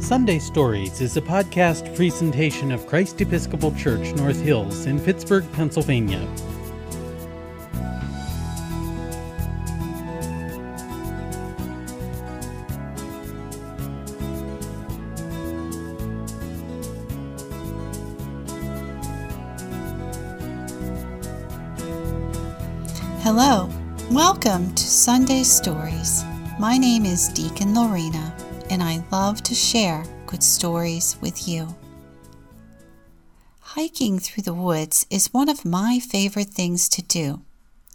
Sunday Stories is a podcast presentation of Christ Episcopal Church North Hills in Pittsburgh, Pennsylvania. Hello, welcome to Sunday Stories. My name is Deacon Lorena, and I love to share good stories with you. Hiking through the woods is one of my favorite things to do.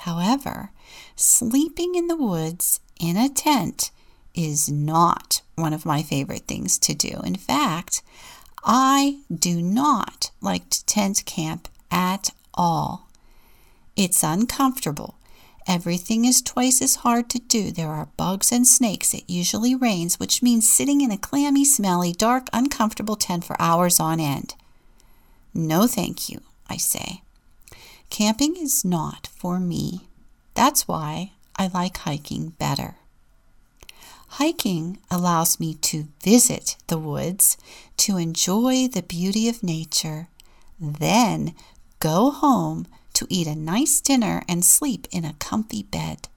However, sleeping in the woods in a tent is not one of my favorite things to do. In fact, I do not like to tent camp at all. It's uncomfortable Everything is twice as hard to do. There are bugs and snakes. It usually rains, which means sitting in a clammy, smelly, dark, uncomfortable tent for hours on end. No, thank you, I say. Camping is not for me. That's why I like hiking better. Hiking allows me to visit the woods, to enjoy the beauty of nature, then go home to eat a nice dinner and sleep in a comfy bed.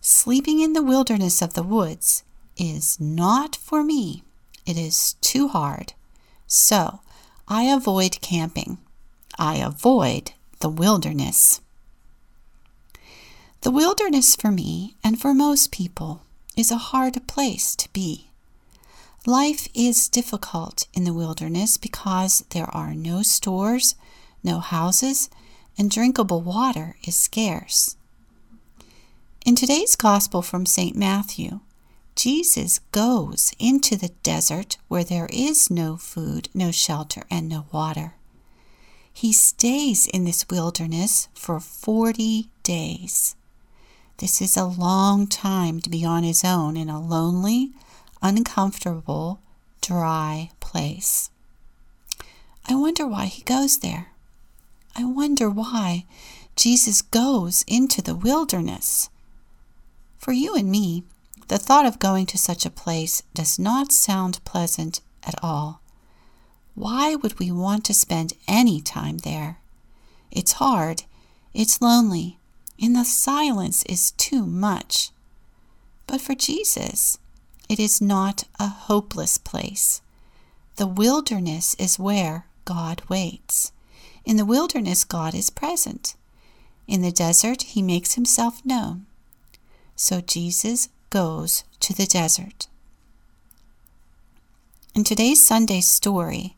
Sleeping in the wilderness of the woods is not for me. It is too hard. So I avoid camping. I avoid the wilderness. The wilderness for me and for most people is a hard place to be. Life is difficult in the wilderness because there are no stores, no houses, and drinkable water is scarce. In today's Gospel from St. Matthew, Jesus goes into the desert where there is no food, no shelter, and no water. He stays in this wilderness for 40 days. This is a long time to be on his own in a lonely, uncomfortable, dry place. I wonder why he goes there. I wonder why Jesus goes into the wilderness. For you and me, the thought of going to such a place does not sound pleasant at all. Why would we want to spend any time there? It's hard, it's lonely, and the silence is too much. But for Jesus, it is not a hopeless place. The wilderness is where God waits. In the wilderness, God is present. In the desert, he makes himself known. So Jesus goes to the desert. In today's Sunday story,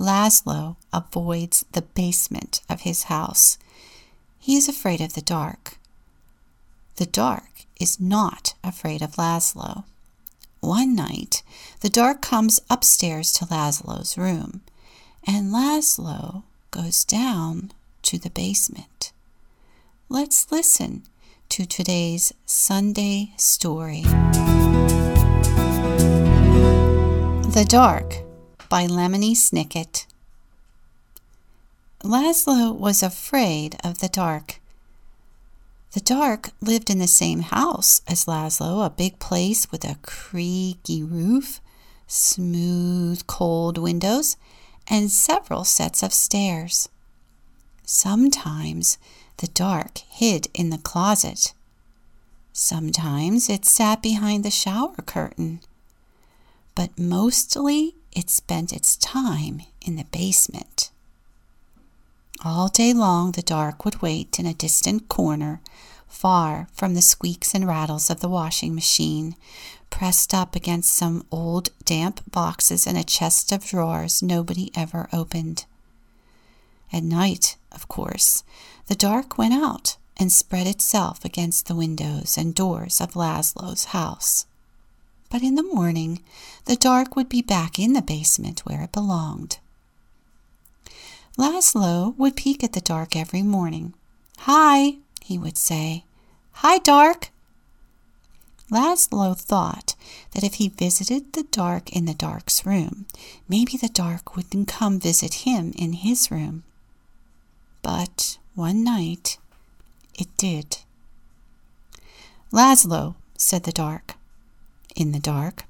Laszlo avoids the basement of his house. He is afraid of the dark. The dark is not afraid of Laszlo. One night, the dark comes upstairs to Laszlo's room, and Laszlo goes down to the basement. Let's listen to today's Sunday story. The Dark by Lemony Snicket. Laszlo was afraid of the dark. The dark lived in the same house as Laszlo, a big place with a creaky roof, smooth, cold windows, and several sets of stairs. Sometimes the dark hid in the closet. Sometimes it sat behind the shower curtain. But mostly it spent its time in the basement. All day long the dark would wait in a distant corner, far from the squeaks and rattles of the washing machine, pressed up against some old damp boxes and a chest of drawers nobody ever opened. At night, of course, the dark went out and spread itself against the windows and doors of Laszlo's house. But in the morning, the dark would be back in the basement where it belonged. Laszlo would peek at the dark every morning. Hi, he would say. Hi, dark. Laszlo thought that if he visited the dark in the dark's room, maybe the dark would come visit him in his room. But one night it did. Laszlo, said the dark. In the dark.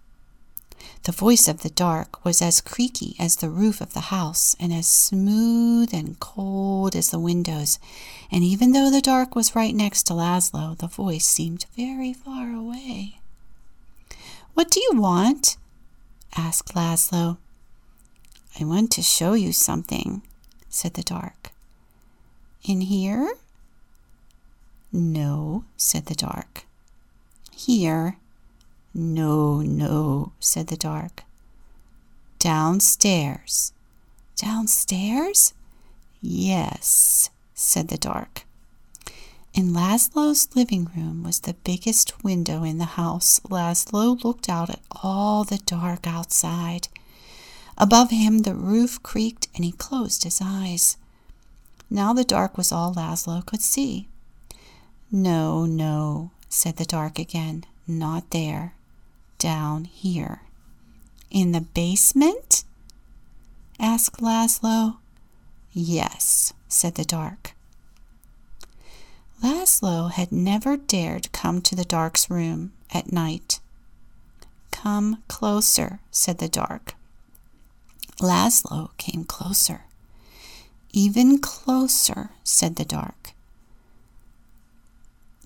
The voice of the dark was as creaky as the roof of the house, and as smooth and cold as the windows. And even though the dark was right next to Laszlo, the voice seemed very far away. What do you want? asked Laszlo. I want to show you something, said the dark. In here? No, said the dark. Here? No, no, said the dark. Downstairs. Downstairs? Yes, said the dark. In Laszlo's living room was the biggest window in the house. Laszlo looked out at all the dark outside. Above him the roof creaked and he closed his eyes. Now the dark was all Laszlo could see. No, no, said the dark again, not there. Down here. In the basement? asked Laszlo. Yes, said the dark. Laszlo had never dared come to the dark's room at night. Come closer, said the dark. Laszlo came closer. Even closer, said the dark.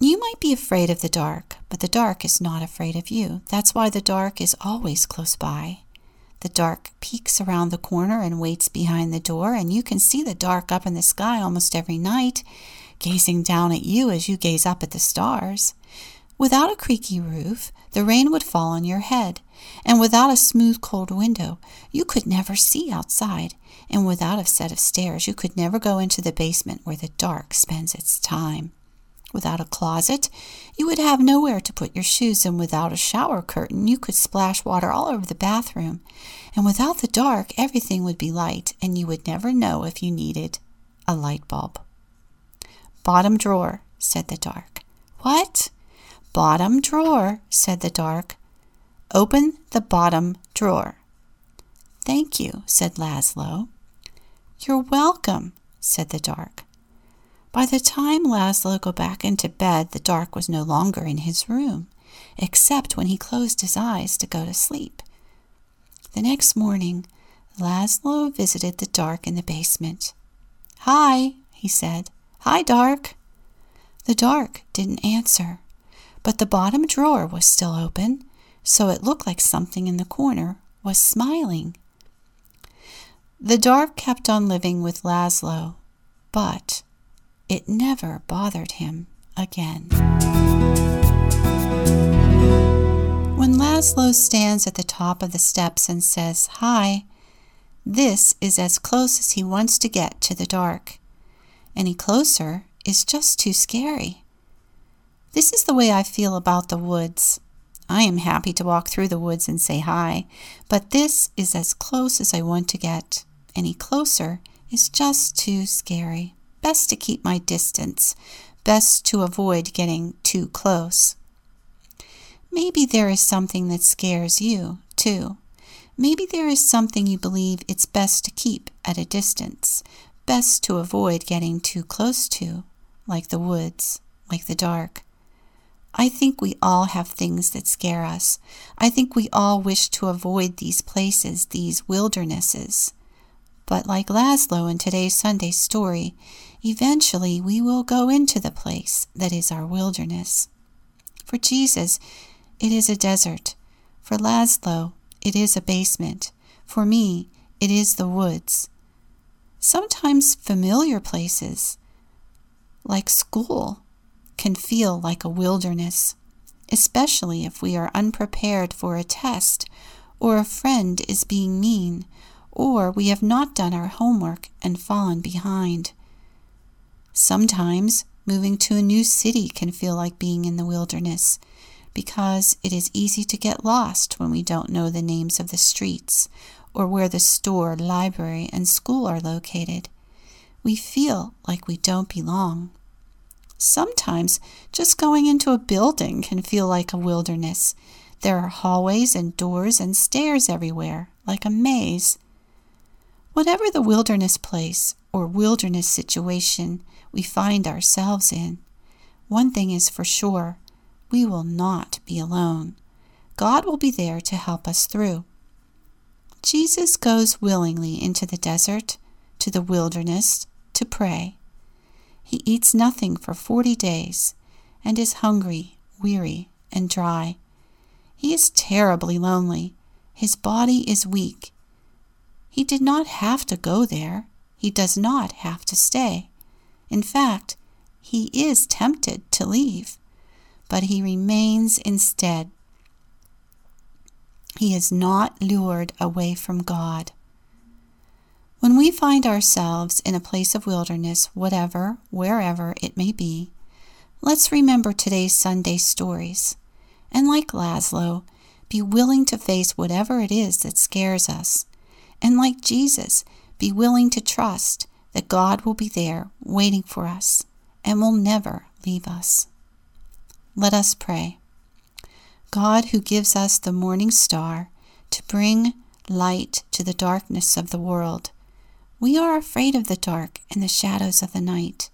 You might be afraid of the dark, but the dark is not afraid of you. That's why the dark is always close by. The dark peeks around the corner and waits behind the door, and you can see the dark up in the sky almost every night, gazing down at you as you gaze up at the stars. Without a creaky roof, the rain would fall on your head, and without a smooth, cold window, you could never see outside, and without a set of stairs, you could never go into the basement where the dark spends its time. Without a closet, you would have nowhere to put your shoes, and without a shower curtain, you could splash water all over the bathroom. And without the dark, everything would be light, and you would never know if you needed a light bulb. Bottom drawer, said the dark. What? Bottom drawer, said the dark. Open the bottom drawer. Thank you, said Laszlo. You're welcome, said the dark. By the time Laszlo got back into bed, the dark was no longer in his room, except when he closed his eyes to go to sleep. The next morning, Laszlo visited the dark in the basement. Hi, he said. Hi, dark. The dark didn't answer, but the bottom drawer was still open, so it looked like something in the corner was smiling. The dark kept on living with Laszlo, but it never bothered him again. When Laszlo stands at the top of the steps and says, Hi, this is as close as he wants to get to the dark. Any closer is just too scary. This is the way I feel about the woods. I am happy to walk through the woods and say hi, but this is as close as I want to get. Any closer is just too scary. Best to keep my distance. Best to avoid getting too close. Maybe there is something that scares you, too. Maybe there is something you believe it's best to keep at a distance, best to avoid getting too close to, like the woods, like the dark. I think we all have things that scare us. I think we all wish to avoid these places, these wildernesses. But like Laszlo in today's Sunday story, eventually we will go into the place that is our wilderness. For Jesus, it is a desert. For Laszlo, it is a basement. For me, it is the woods. Sometimes familiar places, like school, can feel like a wilderness, especially if we are unprepared for a test, or a friend is being mean, or we have not done our homework and fallen behind. Sometimes moving to a new city can feel like being in the wilderness because it is easy to get lost when we don't know the names of the streets or where the store, library, and school are located. We feel like we don't belong. Sometimes just going into a building can feel like a wilderness. There are hallways and doors and stairs everywhere, like a maze. Whatever the wilderness place or wilderness situation we find ourselves in, one thing is for sure we will not be alone. God will be there to help us through. Jesus goes willingly into the desert, to the wilderness, to pray. He eats nothing for forty days and is hungry, weary, and dry. He is terribly lonely. His body is weak. He did not have to go there. He does not have to stay. In fact, he is tempted to leave, but he remains instead. He is not lured away from God. When we find ourselves in a place of wilderness, whatever, wherever it may be, let's remember today's Sunday stories. And like Laszlo, be willing to face whatever it is that scares us. And like Jesus, be willing to trust that God will be there waiting for us and will never leave us. Let us pray. God, who gives us the morning star to bring light to the darkness of the world, we are afraid of the dark and the shadows of the night.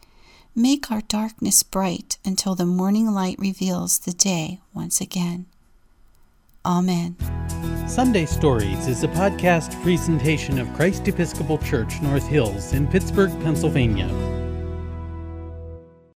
Make our darkness bright until the morning light reveals the day once again. Amen. Sunday Stories is a podcast presentation of Christ Episcopal Church North Hills in Pittsburgh, Pennsylvania.